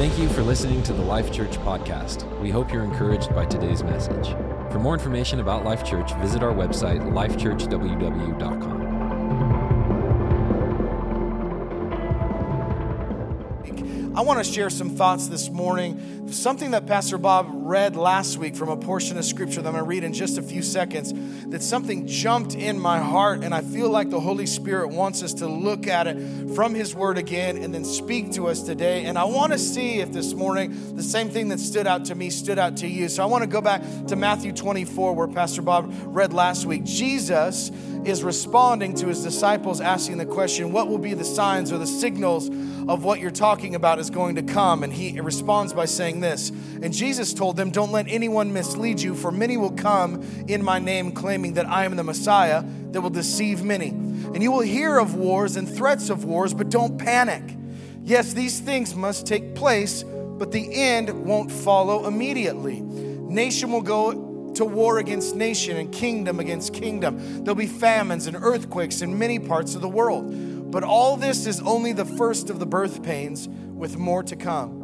Thank you for listening to the Life Church podcast. We hope you're encouraged by today's message. For more information about Life Church, visit our website, lifechurchww.com. I want to share some thoughts this morning. Something that Pastor Bob read last week from a portion of scripture that I'm going to read in just a few seconds. That something jumped in my heart, and I feel like the Holy Spirit wants us to look at it from His Word again and then speak to us today. And I want to see if this morning the same thing that stood out to me stood out to you. So I want to go back to Matthew 24, where Pastor Bob read last week. Jesus is responding to his disciples, asking the question, What will be the signs or the signals of what you're talking about is going to come? And he responds by saying this. And Jesus told them, Don't let anyone mislead you, for many will come in my name, claiming that I am the Messiah, that will deceive many. And you will hear of wars and threats of wars, but don't panic. Yes, these things must take place, but the end won't follow immediately. Nation will go to war against nation and kingdom against kingdom. There'll be famines and earthquakes in many parts of the world. But all this is only the first of the birth pains, with more to come.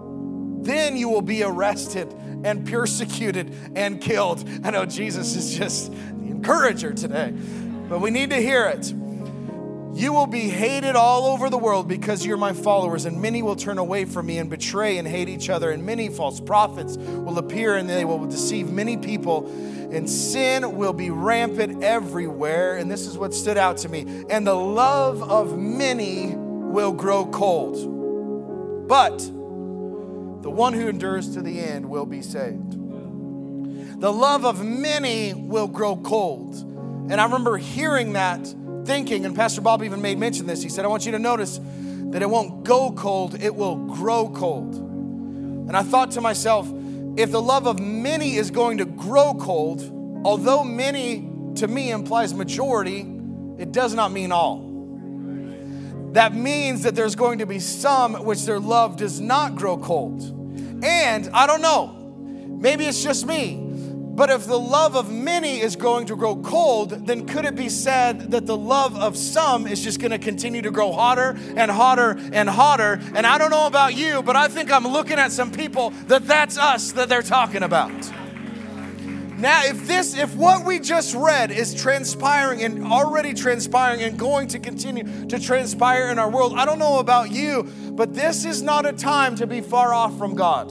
Then you will be arrested and persecuted and killed. I know Jesus is just the encourager today, but we need to hear it. You will be hated all over the world because you're my followers, and many will turn away from me and betray and hate each other, and many false prophets will appear and they will deceive many people, and sin will be rampant everywhere. And this is what stood out to me. And the love of many will grow cold, but the one who endures to the end will be saved. The love of many will grow cold. And I remember hearing that thinking, and Pastor Bob even made mention this. He said, I want you to notice that it won't go cold, it will grow cold. And I thought to myself, if the love of many is going to grow cold, although many to me implies majority, it does not mean all. That means that there's going to be some which their love does not grow cold. And I don't know, maybe it's just me, but if the love of many is going to grow cold, then could it be said that the love of some is just going to continue to grow hotter and hotter and hotter? And I don't know about you, but I think I'm looking at some people that that's us that they're talking about. Now, if this, if what we just read is transpiring and already transpiring and going to continue to transpire in our world, I don't know about you, but this is not a time to be far off from God.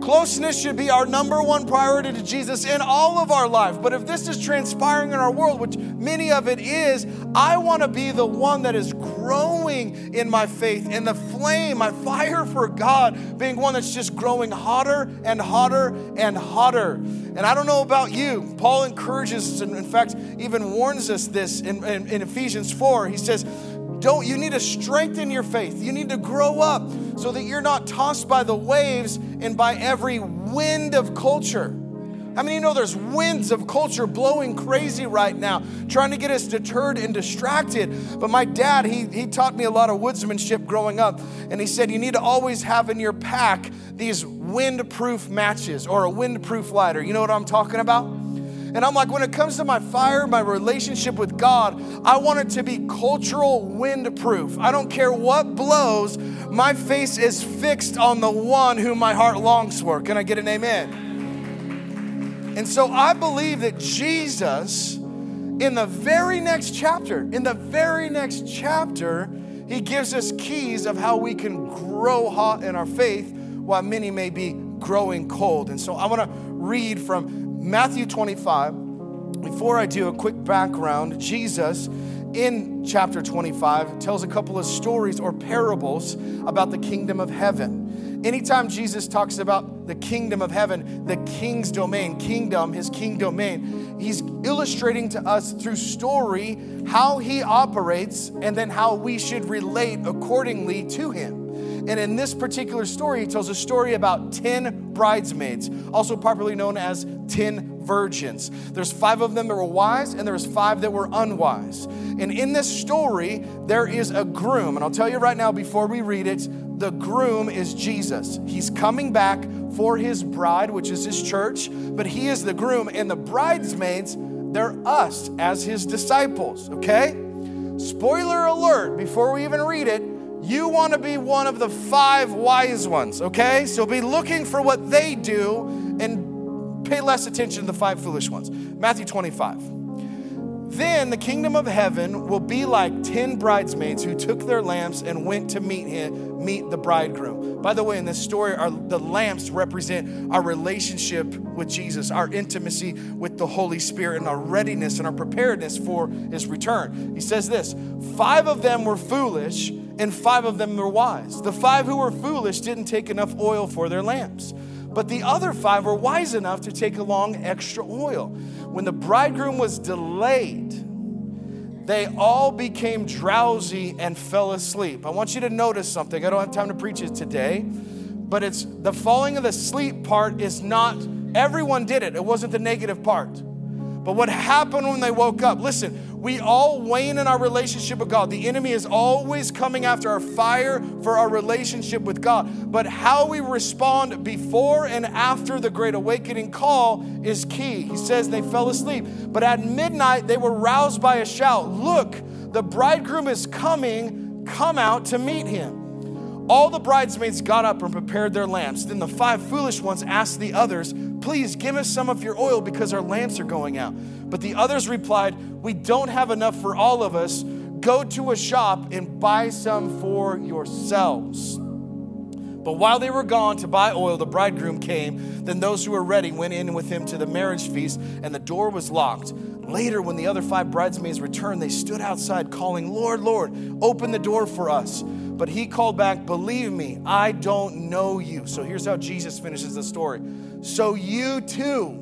Closeness should be our number one priority to Jesus in all of our life. But if this is transpiring in our world, which many of it is, I want to be the one that is growing in my faith, in the flame, my fire for God, being one that's just growing hotter and hotter and hotter. And I don't know about you. Paul encourages and in fact, even warns us this in, in, in Ephesians 4. He says, don't you need to strengthen your faith. You need to grow up so that you're not tossed by the waves and by every wind of culture. How mean, you know there's winds of culture blowing crazy right now, trying to get us deterred and distracted? But my dad, he, he taught me a lot of woodsmanship growing up, and he said you need to always have in your pack these windproof matches or a windproof lighter. You know what I'm talking about? And I'm like, when it comes to my fire, my relationship with God, I want it to be cultural windproof. I don't care what blows, my face is fixed on the one whom my heart longs for. Can I get an amen? And so I believe that Jesus, in the very next chapter, in the very next chapter, he gives us keys of how we can grow hot in our faith while many may be growing cold. And so I want to read from Matthew 25. Before I do a quick background, Jesus in chapter 25 tells a couple of stories or parables about the kingdom of heaven. Anytime Jesus talks about the kingdom of heaven, the king's domain, kingdom, his king domain, he's illustrating to us through story how he operates and then how we should relate accordingly to him. And in this particular story, he tells a story about 10 bridesmaids, also popularly known as 10 virgins. There's five of them that were wise, and there's five that were unwise. And in this story, there is a groom. And I'll tell you right now, before we read it, the groom is Jesus. He's coming back for his bride, which is his church, but he is the groom, and the bridesmaids, they're us as his disciples, okay? Spoiler alert, before we even read it, You want to be one of the five wise ones, okay? So be looking for what they do and pay less attention to the five foolish ones. Matthew 25. Then the kingdom of heaven will be like 10 bridesmaids who took their lamps and went to meet him, meet the bridegroom. By the way, in this story, our, the lamps represent our relationship with Jesus, our intimacy with the Holy Spirit, and our readiness and our preparedness for his return. He says this five of them were foolish, and five of them were wise. The five who were foolish didn't take enough oil for their lamps. But the other five were wise enough to take along extra oil. When the bridegroom was delayed, they all became drowsy and fell asleep. I want you to notice something. I don't have time to preach it today, but it's the falling of the sleep part is not everyone did it. It wasn't the negative part. But what happened when they woke up? Listen, we all wane in our relationship with God. The enemy is always coming after our fire for our relationship with God. But how we respond before and after the great awakening call is key. He says they fell asleep, but at midnight they were roused by a shout Look, the bridegroom is coming, come out to meet him. All the bridesmaids got up and prepared their lamps. Then the five foolish ones asked the others, Please give us some of your oil because our lamps are going out. But the others replied, We don't have enough for all of us. Go to a shop and buy some for yourselves. But while they were gone to buy oil, the bridegroom came. Then those who were ready went in with him to the marriage feast, and the door was locked. Later, when the other five bridesmaids returned, they stood outside calling, Lord, Lord, open the door for us. But he called back, Believe me, I don't know you. So here's how Jesus finishes the story. So you too,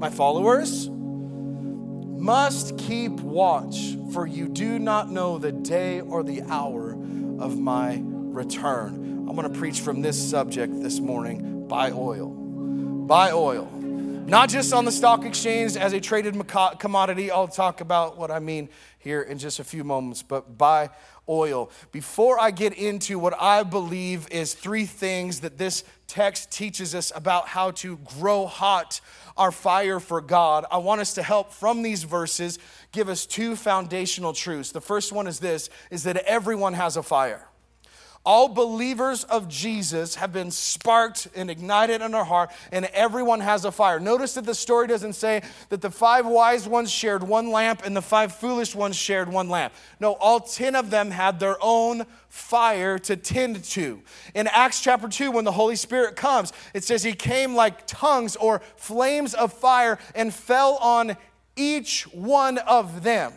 my followers, must keep watch, for you do not know the day or the hour of my return. I'm going to preach from this subject this morning buy oil. Buy oil. Not just on the stock exchange as a traded commodity. I'll talk about what I mean here in just a few moments, but buy oil. Before I get into what I believe is three things that this text teaches us about how to grow hot our fire for God, I want us to help from these verses give us two foundational truths. The first one is this is that everyone has a fire. All believers of Jesus have been sparked and ignited in our heart, and everyone has a fire. Notice that the story doesn't say that the five wise ones shared one lamp and the five foolish ones shared one lamp. No, all 10 of them had their own fire to tend to. In Acts chapter 2, when the Holy Spirit comes, it says he came like tongues or flames of fire and fell on each one of them.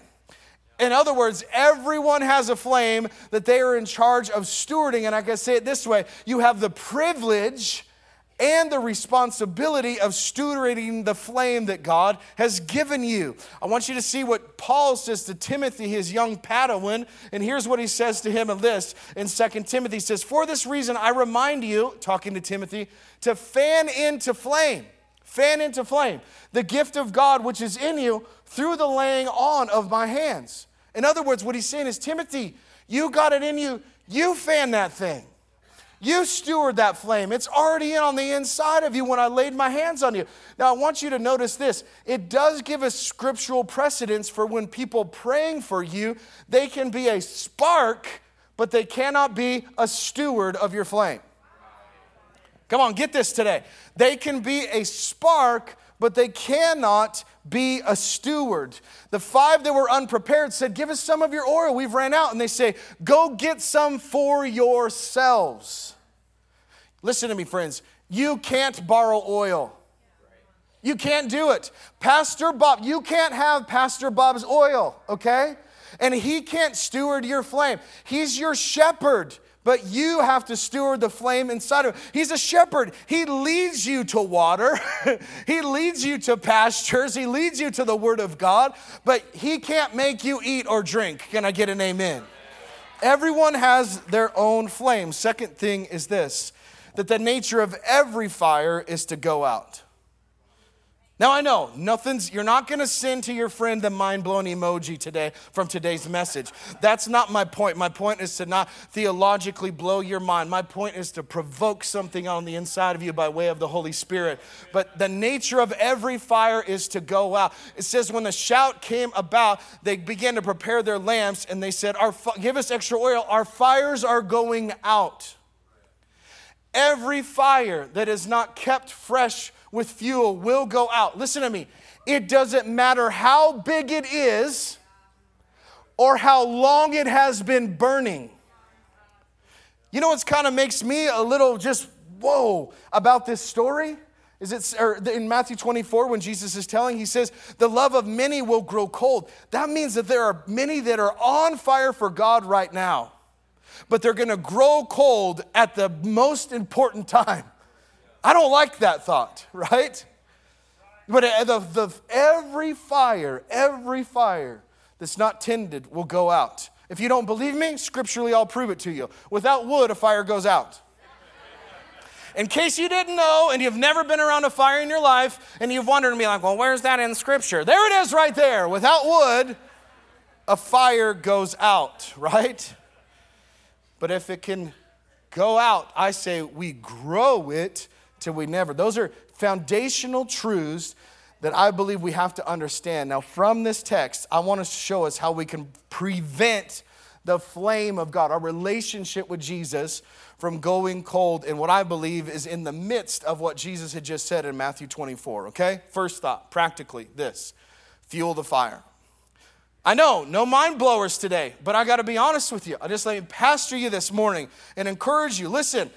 In other words, everyone has a flame that they are in charge of stewarding. And I can say it this way you have the privilege and the responsibility of stewarding the flame that God has given you. I want you to see what Paul says to Timothy, his young Padawan, and here's what he says to him in this in 2 Timothy. He says, For this reason I remind you, talking to Timothy, to fan into flame, fan into flame the gift of God which is in you through the laying on of my hands. In other words, what he's saying is, Timothy, you got it in you. You fan that thing. You steward that flame. It's already in on the inside of you when I laid my hands on you. Now, I want you to notice this. It does give us scriptural precedence for when people praying for you, they can be a spark, but they cannot be a steward of your flame. Come on, get this today. They can be a spark, but they cannot be a steward. The five that were unprepared said, Give us some of your oil. We've ran out. And they say, Go get some for yourselves. Listen to me, friends. You can't borrow oil. You can't do it. Pastor Bob, you can't have Pastor Bob's oil, okay? And he can't steward your flame. He's your shepherd but you have to steward the flame inside of him. He's a shepherd. He leads you to water, he leads you to pastures, he leads you to the word of God, but he can't make you eat or drink. Can I get an amen? Everyone has their own flame. Second thing is this that the nature of every fire is to go out. Now I know nothing's you're not going to send to your friend the mind-blown emoji today from today's message. That's not my point. My point is to not theologically blow your mind. My point is to provoke something on the inside of you by way of the Holy Spirit. But the nature of every fire is to go out. It says when the shout came about, they began to prepare their lamps and they said, "Our give us extra oil. Our fires are going out." Every fire that is not kept fresh with fuel will go out. Listen to me. It doesn't matter how big it is or how long it has been burning. You know what's kind of makes me a little just whoa about this story? Is it in Matthew 24 when Jesus is telling, he says, the love of many will grow cold. That means that there are many that are on fire for God right now, but they're gonna grow cold at the most important time. I don't like that thought, right? But the, the, every fire, every fire that's not tended will go out. If you don't believe me, scripturally, I'll prove it to you. Without wood, a fire goes out. In case you didn't know and you've never been around a fire in your life and you've wondered be like, well, where's that in scripture? There it is right there. Without wood, a fire goes out, right? But if it can go out, I say we grow it till we never. Those are foundational truths that I believe we have to understand. Now, from this text, I want to show us how we can prevent the flame of God, our relationship with Jesus, from going cold and what I believe is in the midst of what Jesus had just said in Matthew 24. Okay? First thought, practically, this fuel the fire. I know, no mind blowers today, but I got to be honest with you. I just let me pastor you this morning and encourage you. Listen,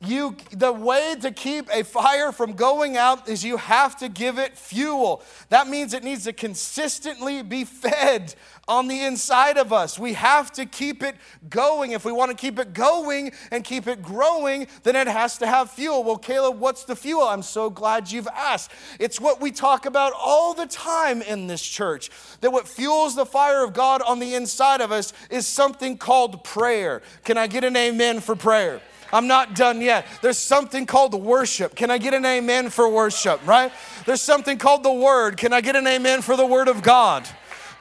you the way to keep a fire from going out is you have to give it fuel. That means it needs to consistently be fed on the inside of us. We have to keep it going. If we want to keep it going and keep it growing then it has to have fuel. Well caleb what's the fuel? I'm so glad you've asked. It's what we talk about all the time in this church that what fuels the fire of god on the inside of us is something called prayer. Can i get an amen for prayer I'm not done yet. There's something called worship. Can I get an amen for worship, right? There's something called the word. Can I get an amen for the word of God?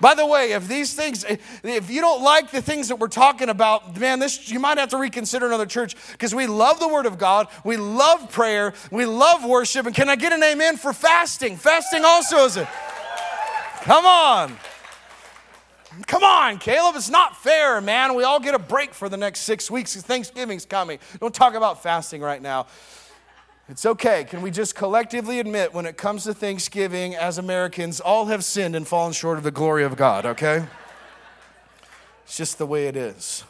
By the way, if these things, if you don't like the things that we're talking about, man, this you might have to reconsider another church because we love the Word of God, we love prayer, we love worship, and can I get an amen for fasting? Fasting also is a come on. Come on, Caleb, it's not fair, man. We all get a break for the next six weeks. Thanksgiving's coming. Don't talk about fasting right now. It's okay. Can we just collectively admit when it comes to Thanksgiving, as Americans, all have sinned and fallen short of the glory of God, okay? It's just the way it is.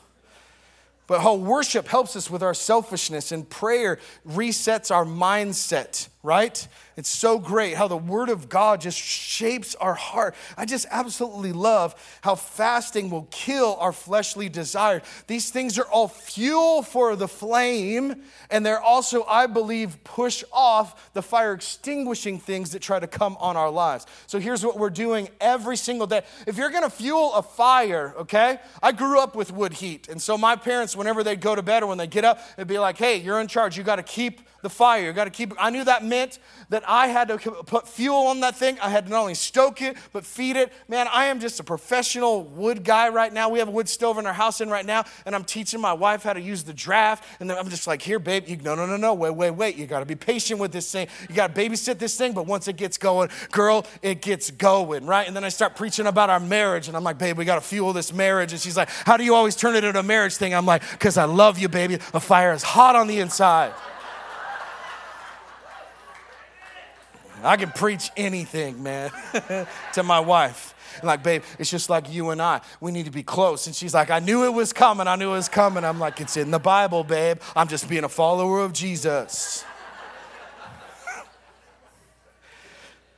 But how worship helps us with our selfishness and prayer resets our mindset, right? It's so great how the Word of God just shapes our heart. I just absolutely love how fasting will kill our fleshly desire. These things are all fuel for the flame, and they're also, I believe, push off the fire extinguishing things that try to come on our lives. So here's what we're doing every single day. If you're gonna fuel a fire, okay? I grew up with wood heat, and so my parents, whenever they'd go to bed or when they get up, they'd be like, hey, you're in charge. You gotta keep the fire. You got to keep I knew that meant that I had to put fuel on that thing. I had to not only stoke it, but feed it. Man, I am just a professional wood guy right now. We have a wood stove in our house in right now, and I'm teaching my wife how to use the draft. And I'm just like, here, babe, you, no, no, no, no, wait, wait, wait. You got to be patient with this thing. You got to babysit this thing, but once it gets going, girl, it gets going, right? And then I start preaching about our marriage, and I'm like, babe, we got to fuel this marriage. And she's like, how do you always turn it into a marriage thing? I'm like, because I love you, baby. The fire is hot on the inside. I can preach anything, man, to my wife. Like, babe, it's just like you and I. We need to be close. And she's like, I knew it was coming. I knew it was coming. I'm like, it's in the Bible, babe. I'm just being a follower of Jesus.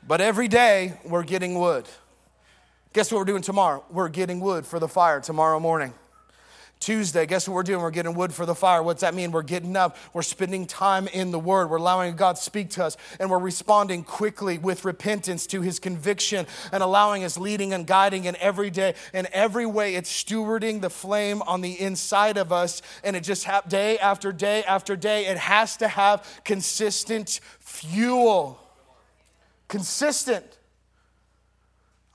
but every day, we're getting wood. Guess what we're doing tomorrow? We're getting wood for the fire tomorrow morning. Tuesday, guess what we're doing? We're getting wood for the fire. What's that mean? We're getting up, we're spending time in the Word, we're allowing God to speak to us, and we're responding quickly with repentance to His conviction and allowing His leading and guiding in every day. In every way, it's stewarding the flame on the inside of us, and it just ha- day after day after day, it has to have consistent fuel. consistent.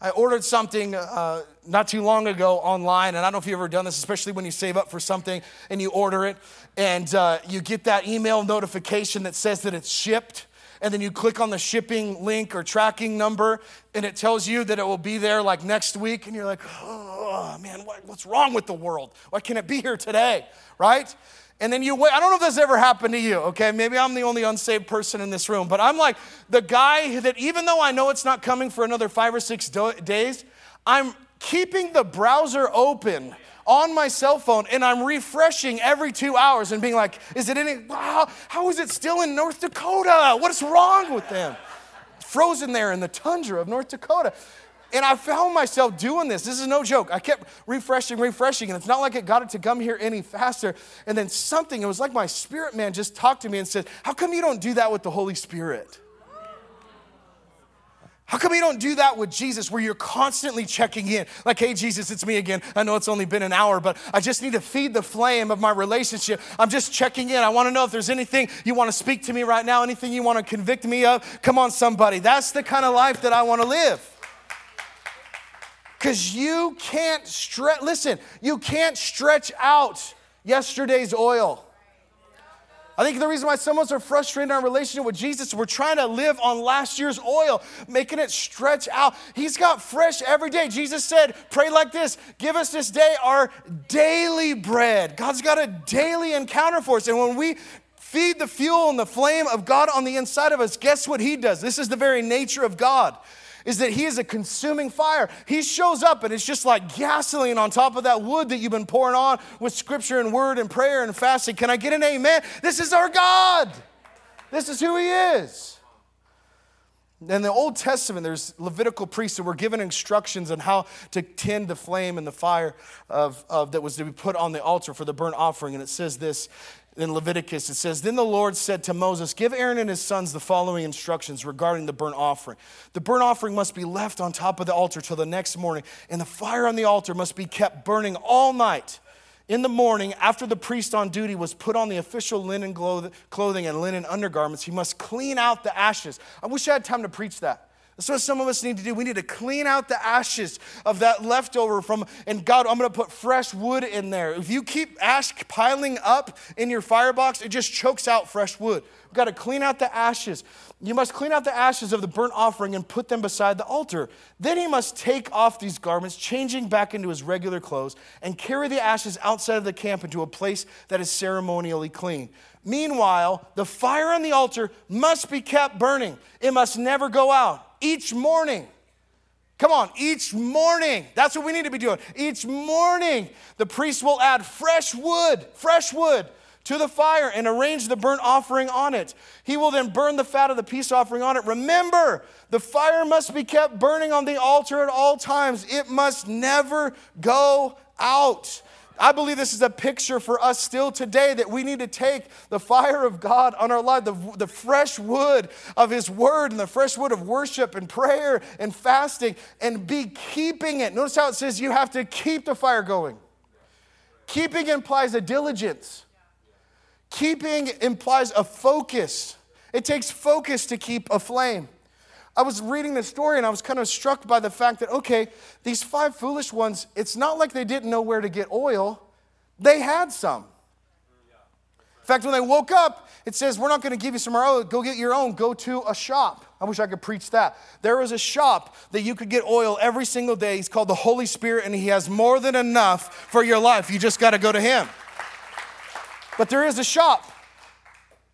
I ordered something uh, not too long ago online, and I don't know if you've ever done this, especially when you save up for something and you order it, and uh, you get that email notification that says that it's shipped and then you click on the shipping link or tracking number, and it tells you that it will be there like next week, and you're like, oh man, what, what's wrong with the world? Why can't it be here today? Right? And then you wait. I don't know if this ever happened to you, okay? Maybe I'm the only unsaved person in this room, but I'm like the guy that even though I know it's not coming for another five or six do- days, I'm keeping the browser open on my cell phone and I'm refreshing every two hours and being like, is it any, wow, how is it still in North Dakota? What is wrong with them? Frozen there in the tundra of North Dakota. And I found myself doing this. This is no joke. I kept refreshing, refreshing, and it's not like it got it to come here any faster. And then something, it was like my spirit man just talked to me and said, How come you don't do that with the Holy Spirit? How come you don't do that with Jesus where you're constantly checking in? Like, hey, Jesus, it's me again. I know it's only been an hour, but I just need to feed the flame of my relationship. I'm just checking in. I want to know if there's anything you want to speak to me right now, anything you want to convict me of. Come on, somebody. That's the kind of life that I want to live. Because you can't stretch, listen, you can't stretch out yesterday's oil. I think the reason why some of us are frustrated in our relationship with Jesus, we're trying to live on last year's oil, making it stretch out. He's got fresh every day. Jesus said, Pray like this Give us this day our daily bread. God's got a daily encounter for us. And when we feed the fuel and the flame of God on the inside of us, guess what He does? This is the very nature of God is that he is a consuming fire. He shows up and it's just like gasoline on top of that wood that you've been pouring on with scripture and word and prayer and fasting. Can I get an amen? This is our God. This is who he is. In the Old Testament, there's Levitical priests that were given instructions on how to tend the flame and the fire of, of, that was to be put on the altar for the burnt offering. And it says this in Leviticus, it says, Then the Lord said to Moses, Give Aaron and his sons the following instructions regarding the burnt offering. The burnt offering must be left on top of the altar till the next morning, and the fire on the altar must be kept burning all night. In the morning, after the priest on duty was put on the official linen clothing and linen undergarments, he must clean out the ashes. I wish I had time to preach that. That's what some of us need to do. We need to clean out the ashes of that leftover from, and God, I'm gonna put fresh wood in there. If you keep ash piling up in your firebox, it just chokes out fresh wood. We've got to clean out the ashes. You must clean out the ashes of the burnt offering and put them beside the altar. Then he must take off these garments, changing back into his regular clothes, and carry the ashes outside of the camp into a place that is ceremonially clean. Meanwhile, the fire on the altar must be kept burning, it must never go out each morning. Come on, each morning. That's what we need to be doing. Each morning, the priest will add fresh wood, fresh wood to the fire and arrange the burnt offering on it. He will then burn the fat of the peace offering on it. Remember, the fire must be kept burning on the altar at all times, it must never go out. I believe this is a picture for us still today that we need to take the fire of God on our life, the, the fresh wood of His Word and the fresh wood of worship and prayer and fasting and be keeping it. Notice how it says you have to keep the fire going. Keeping implies a diligence, keeping implies a focus. It takes focus to keep a flame. I was reading this story and I was kind of struck by the fact that, okay, these five foolish ones, it's not like they didn't know where to get oil, they had some. In fact, when they woke up, it says, We're not going to give you some oil. Go get your own. Go to a shop. I wish I could preach that. There is a shop that you could get oil every single day. He's called the Holy Spirit, and He has more than enough for your life. You just got to go to Him. But there is a shop.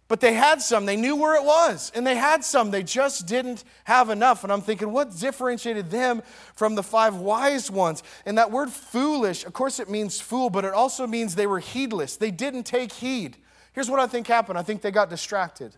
But they had some, they knew where it was, and they had some, they just didn't have enough. And I'm thinking, what differentiated them from the five wise ones? And that word foolish, of course, it means fool, but it also means they were heedless. They didn't take heed. Here's what I think happened I think they got distracted.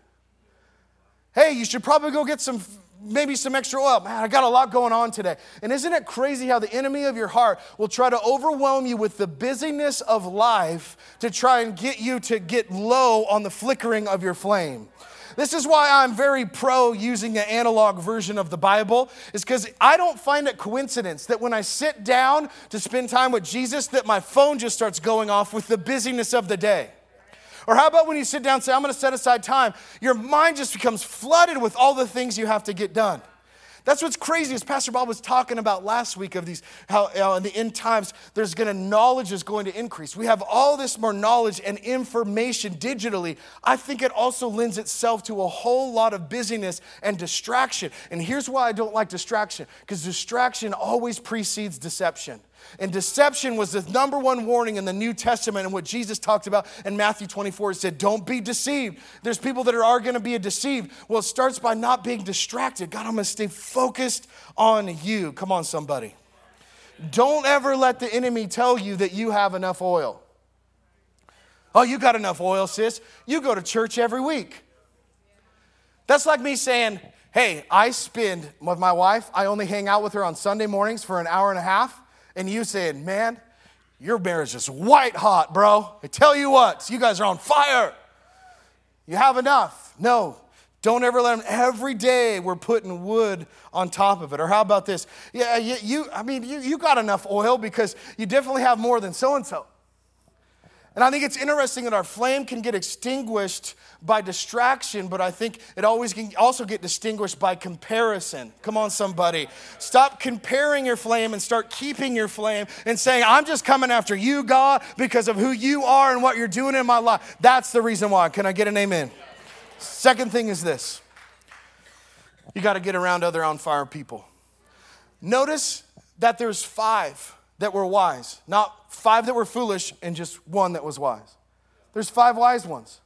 Hey, you should probably go get some maybe some extra oil. Man, I got a lot going on today. And isn't it crazy how the enemy of your heart will try to overwhelm you with the busyness of life to try and get you to get low on the flickering of your flame? This is why I'm very pro using an analog version of the Bible, is because I don't find it coincidence that when I sit down to spend time with Jesus, that my phone just starts going off with the busyness of the day. Or how about when you sit down and say, I'm going to set aside time? Your mind just becomes flooded with all the things you have to get done. That's what's crazy is Pastor Bob was talking about last week of these, how, how in the end times, there's going to, knowledge is going to increase. We have all this more knowledge and information digitally. I think it also lends itself to a whole lot of busyness and distraction. And here's why I don't like distraction, because distraction always precedes deception. And deception was the number one warning in the New Testament and what Jesus talked about in Matthew 24. It said, Don't be deceived. There's people that are going to be deceived. Well, it starts by not being distracted. God, I'm going to stay focused on you. Come on, somebody. Don't ever let the enemy tell you that you have enough oil. Oh, you got enough oil, sis. You go to church every week. That's like me saying, Hey, I spend with my wife, I only hang out with her on Sunday mornings for an hour and a half and you saying, Man, your marriage is just white hot, bro. I tell you what, you guys are on fire. You have enough. No, don't ever let them. Every day we're putting wood on top of it. Or how about this? Yeah, you, you I mean, you, you got enough oil because you definitely have more than so and so. And I think it's interesting that our flame can get extinguished by distraction, but I think it always can also get distinguished by comparison. Come on, somebody. Stop comparing your flame and start keeping your flame and saying, I'm just coming after you, God, because of who you are and what you're doing in my life. That's the reason why. Can I get an amen? Second thing is this you got to get around other on fire people. Notice that there's five that were wise, not five that were foolish and just one that was wise. There's five wise ones.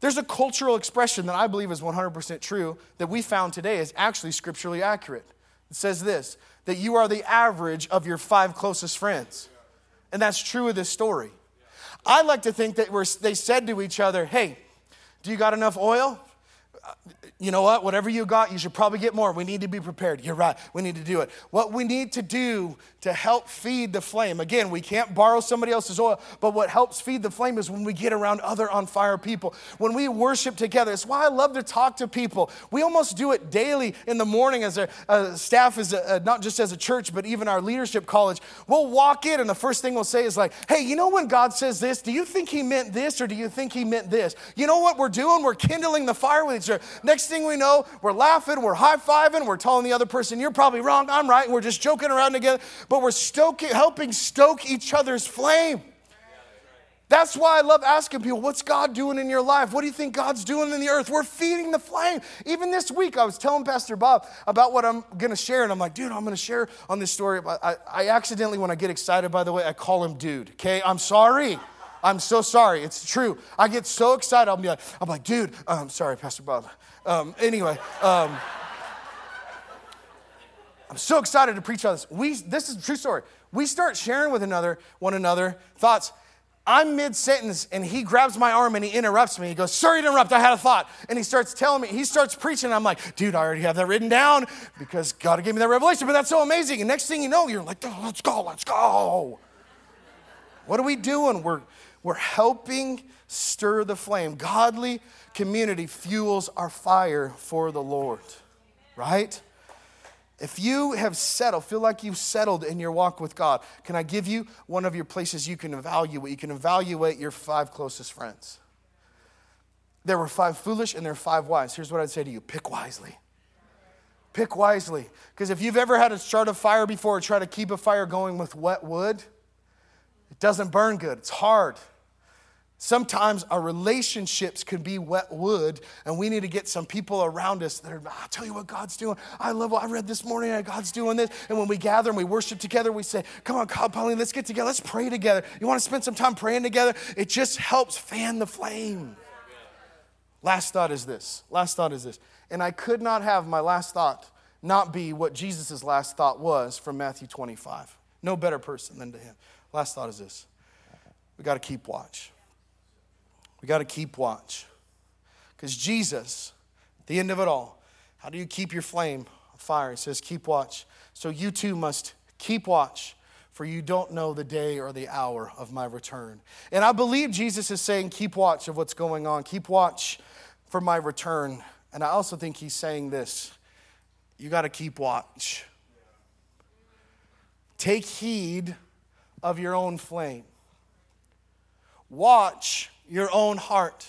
There's a cultural expression that I believe is 100% true that we found today is actually scripturally accurate. It says this that you are the average of your five closest friends. And that's true of this story. I like to think that they said to each other, Hey, do you got enough oil? You know what? Whatever you got, you should probably get more. We need to be prepared. You're right. We need to do it. What we need to do to help feed the flame, again, we can't borrow somebody else's oil, but what helps feed the flame is when we get around other on fire people. When we worship together, it's why I love to talk to people. We almost do it daily in the morning as a, a staff, as a, not just as a church, but even our leadership college. We'll walk in, and the first thing we'll say is like, hey, you know when God says this, do you think he meant this or do you think he meant this? You know what we're doing? We're kindling the fire with each Next thing we know, we're laughing, we're high fiving, we're telling the other person, you're probably wrong, I'm right, and we're just joking around together, but we're stoking, helping stoke each other's flame. That's why I love asking people, what's God doing in your life? What do you think God's doing in the earth? We're feeding the flame. Even this week, I was telling Pastor Bob about what I'm going to share, and I'm like, dude, I'm going to share on this story. I, I accidentally, when I get excited, by the way, I call him dude, okay? I'm sorry. I'm so sorry. It's true. I get so excited. I'll be like, I'm like, dude, I'm um, sorry, Pastor Bob. Um, anyway, um, I'm so excited to preach on this. We, this is a true story. We start sharing with another, one another thoughts. I'm mid sentence and he grabs my arm and he interrupts me. He goes, Sorry to interrupt, I had a thought. And he starts telling me, he starts preaching. I'm like, Dude, I already have that written down because God gave me that revelation, but that's so amazing. And next thing you know, you're like, Let's go, let's go. What are we doing? We're, we're helping stir the flame. Godly community fuels our fire for the Lord, right? If you have settled, feel like you've settled in your walk with God, can I give you one of your places you can evaluate? You can evaluate your five closest friends. There were five foolish and there are five wise. Here's what I'd say to you pick wisely. Pick wisely. Because if you've ever had to start a fire before or try to keep a fire going with wet wood, it doesn't burn good, it's hard. Sometimes our relationships can be wet wood, and we need to get some people around us that are, I'll tell you what God's doing. I love what I read this morning, God's doing this. And when we gather and we worship together, we say, Come on, God, Pauline, let's get together. Let's pray together. You want to spend some time praying together? It just helps fan the flame. Last thought is this. Last thought is this. And I could not have my last thought not be what Jesus' last thought was from Matthew 25. No better person than to him. Last thought is this we got to keep watch. We got to keep watch. Because Jesus, at the end of it all, how do you keep your flame fire? It says, keep watch. So you too must keep watch, for you don't know the day or the hour of my return. And I believe Jesus is saying, keep watch of what's going on, keep watch for my return. And I also think he's saying this you got to keep watch. Take heed of your own flame. Watch your own heart.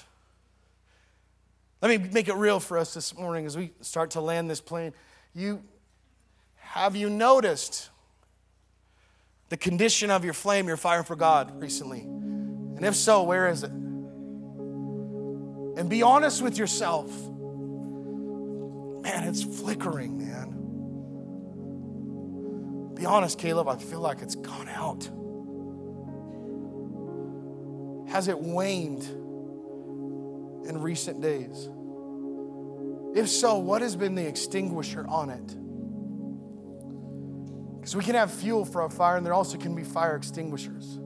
Let me make it real for us this morning as we start to land this plane. You have you noticed the condition of your flame your fire for God recently? And if so, where is it? And be honest with yourself. Man, it's flickering, man. Be honest, Caleb, I feel like it's gone out. Has it waned in recent days? If so, what has been the extinguisher on it? Because we can have fuel for a fire, and there also can be fire extinguishers.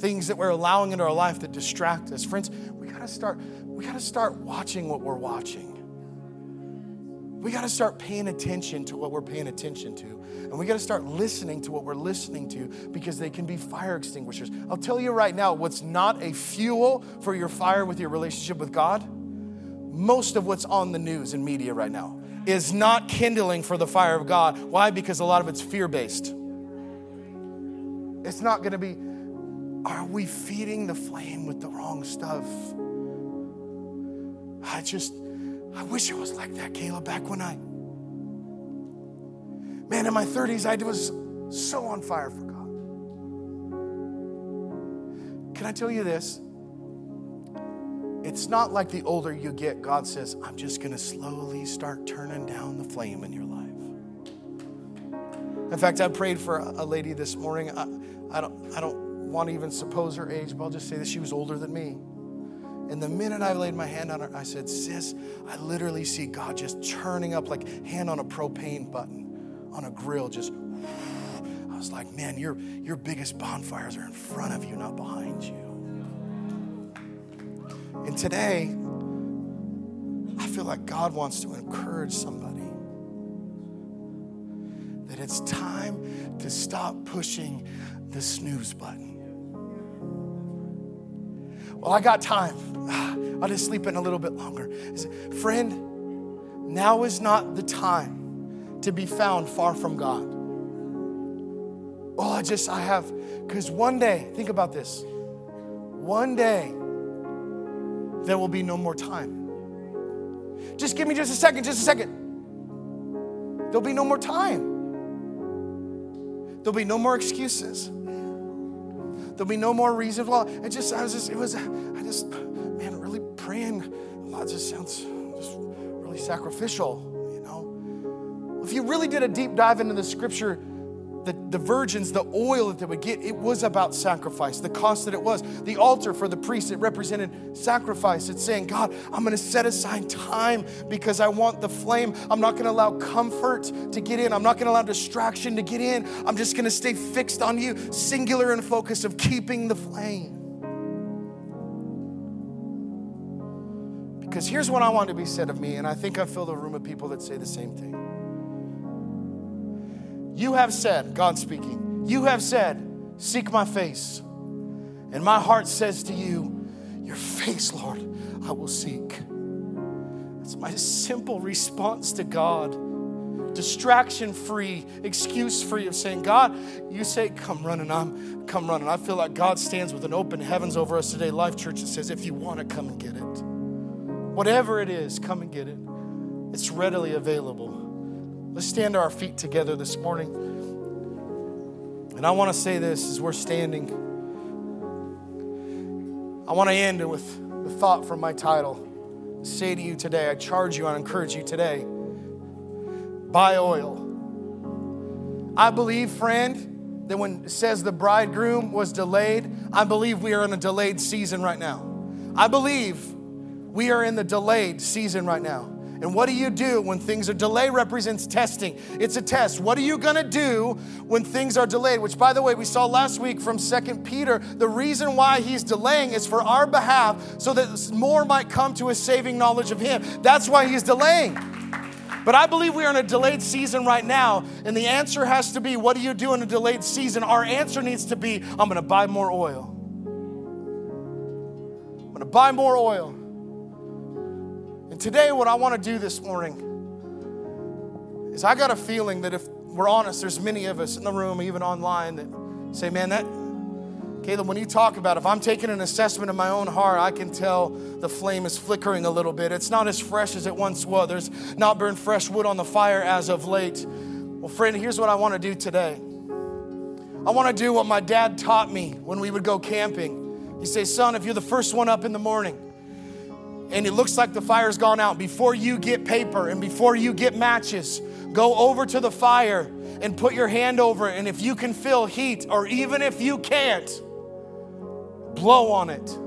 Things that we're allowing into our life that distract us. Friends, we gotta start, we gotta start watching what we're watching. We gotta start paying attention to what we're paying attention to. And we gotta start listening to what we're listening to because they can be fire extinguishers. I'll tell you right now, what's not a fuel for your fire with your relationship with God most of what's on the news and media right now is not kindling for the fire of God. Why? Because a lot of it's fear based. It's not going to be, are we feeding the flame with the wrong stuff? I just, I wish it was like that, Caleb, back when I, man, in my 30s, I was so on fire for God. Can I tell you this? It's not like the older you get, God says, I'm just going to slowly start turning down the flame in your life. In fact, I prayed for a lady this morning. I, I, don't, I don't want to even suppose her age, but I'll just say that she was older than me. And the minute I laid my hand on her, I said, Sis, I literally see God just churning up like hand on a propane button on a grill, just. I was like, man, your, your biggest bonfires are in front of you, not behind you. And today, I feel like God wants to encourage somebody that it's time to stop pushing the snooze button. Well, I got time. I'll just sleep in a little bit longer. Friend, now is not the time to be found far from God. Oh, I just, I have, because one day, think about this. One day, there will be no more time. Just give me just a second, just a second. There'll be no more time. There'll be no more excuses. There'll be no more reasons. Well, it just, I was just, it was, I just, man, really praying a lot just sounds just really sacrificial, you know. If you really did a deep dive into the scripture, the, the virgins, the oil that they would get, it was about sacrifice, the cost that it was. The altar for the priest, it represented sacrifice. It's saying, God, I'm going to set aside time because I want the flame. I'm not going to allow comfort to get in. I'm not going to allow distraction to get in. I'm just going to stay fixed on you, singular and focus of keeping the flame. Because here's what I want to be said of me, and I think I fill the room of people that say the same thing. You have said, God speaking, you have said, Seek my face. And my heart says to you, Your face, Lord, I will seek. It's my simple response to God distraction free, excuse free of saying, God, you say, come running, I'm come running. I feel like God stands with an open heavens over us today, Life Church, that says, if you want to come and get it, whatever it is, come and get it. It's readily available. Let's stand to our feet together this morning. And I want to say this as we're standing. I want to end with the thought from my title. Say to you today, I charge you, I encourage you today buy oil. I believe, friend, that when it says the bridegroom was delayed, I believe we are in a delayed season right now. I believe we are in the delayed season right now. And what do you do when things are delayed? represents testing. It's a test. What are you going to do when things are delayed? Which by the way, we saw last week from Second Peter, the reason why he's delaying is for our behalf so that more might come to a saving knowledge of him. That's why he's delaying. But I believe we are in a delayed season right now, and the answer has to be what do you do in a delayed season? Our answer needs to be I'm going to buy more oil. I'm going to buy more oil. And today, what I want to do this morning is I got a feeling that if we're honest, there's many of us in the room, even online, that say, man, that Caleb, when you talk about it, if I'm taking an assessment of my own heart, I can tell the flame is flickering a little bit. It's not as fresh as it once was. There's not burned fresh wood on the fire as of late. Well, friend, here's what I want to do today. I want to do what my dad taught me when we would go camping. He says, Son, if you're the first one up in the morning and it looks like the fire's gone out, before you get paper and before you get matches, go over to the fire and put your hand over it. And if you can feel heat, or even if you can't, blow on it.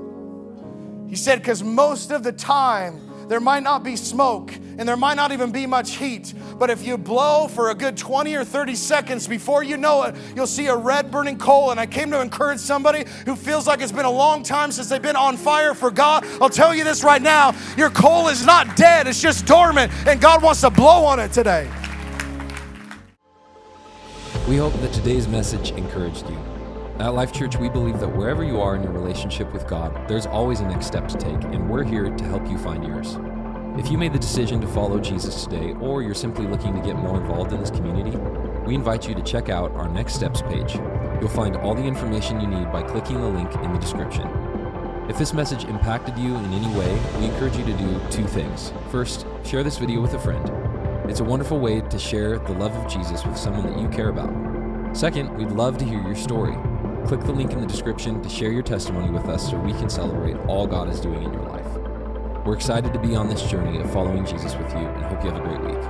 He said, because most of the time, there might not be smoke and there might not even be much heat. But if you blow for a good 20 or 30 seconds, before you know it, you'll see a red burning coal. And I came to encourage somebody who feels like it's been a long time since they've been on fire for God. I'll tell you this right now your coal is not dead, it's just dormant, and God wants to blow on it today. We hope that today's message encouraged you. At Life Church, we believe that wherever you are in your relationship with God, there's always a next step to take, and we're here to help you find yours. If you made the decision to follow Jesus today, or you're simply looking to get more involved in this community, we invite you to check out our Next Steps page. You'll find all the information you need by clicking the link in the description. If this message impacted you in any way, we encourage you to do two things. First, share this video with a friend. It's a wonderful way to share the love of Jesus with someone that you care about. Second, we'd love to hear your story. Click the link in the description to share your testimony with us so we can celebrate all God is doing in your life. We're excited to be on this journey of following Jesus with you and hope you have a great week.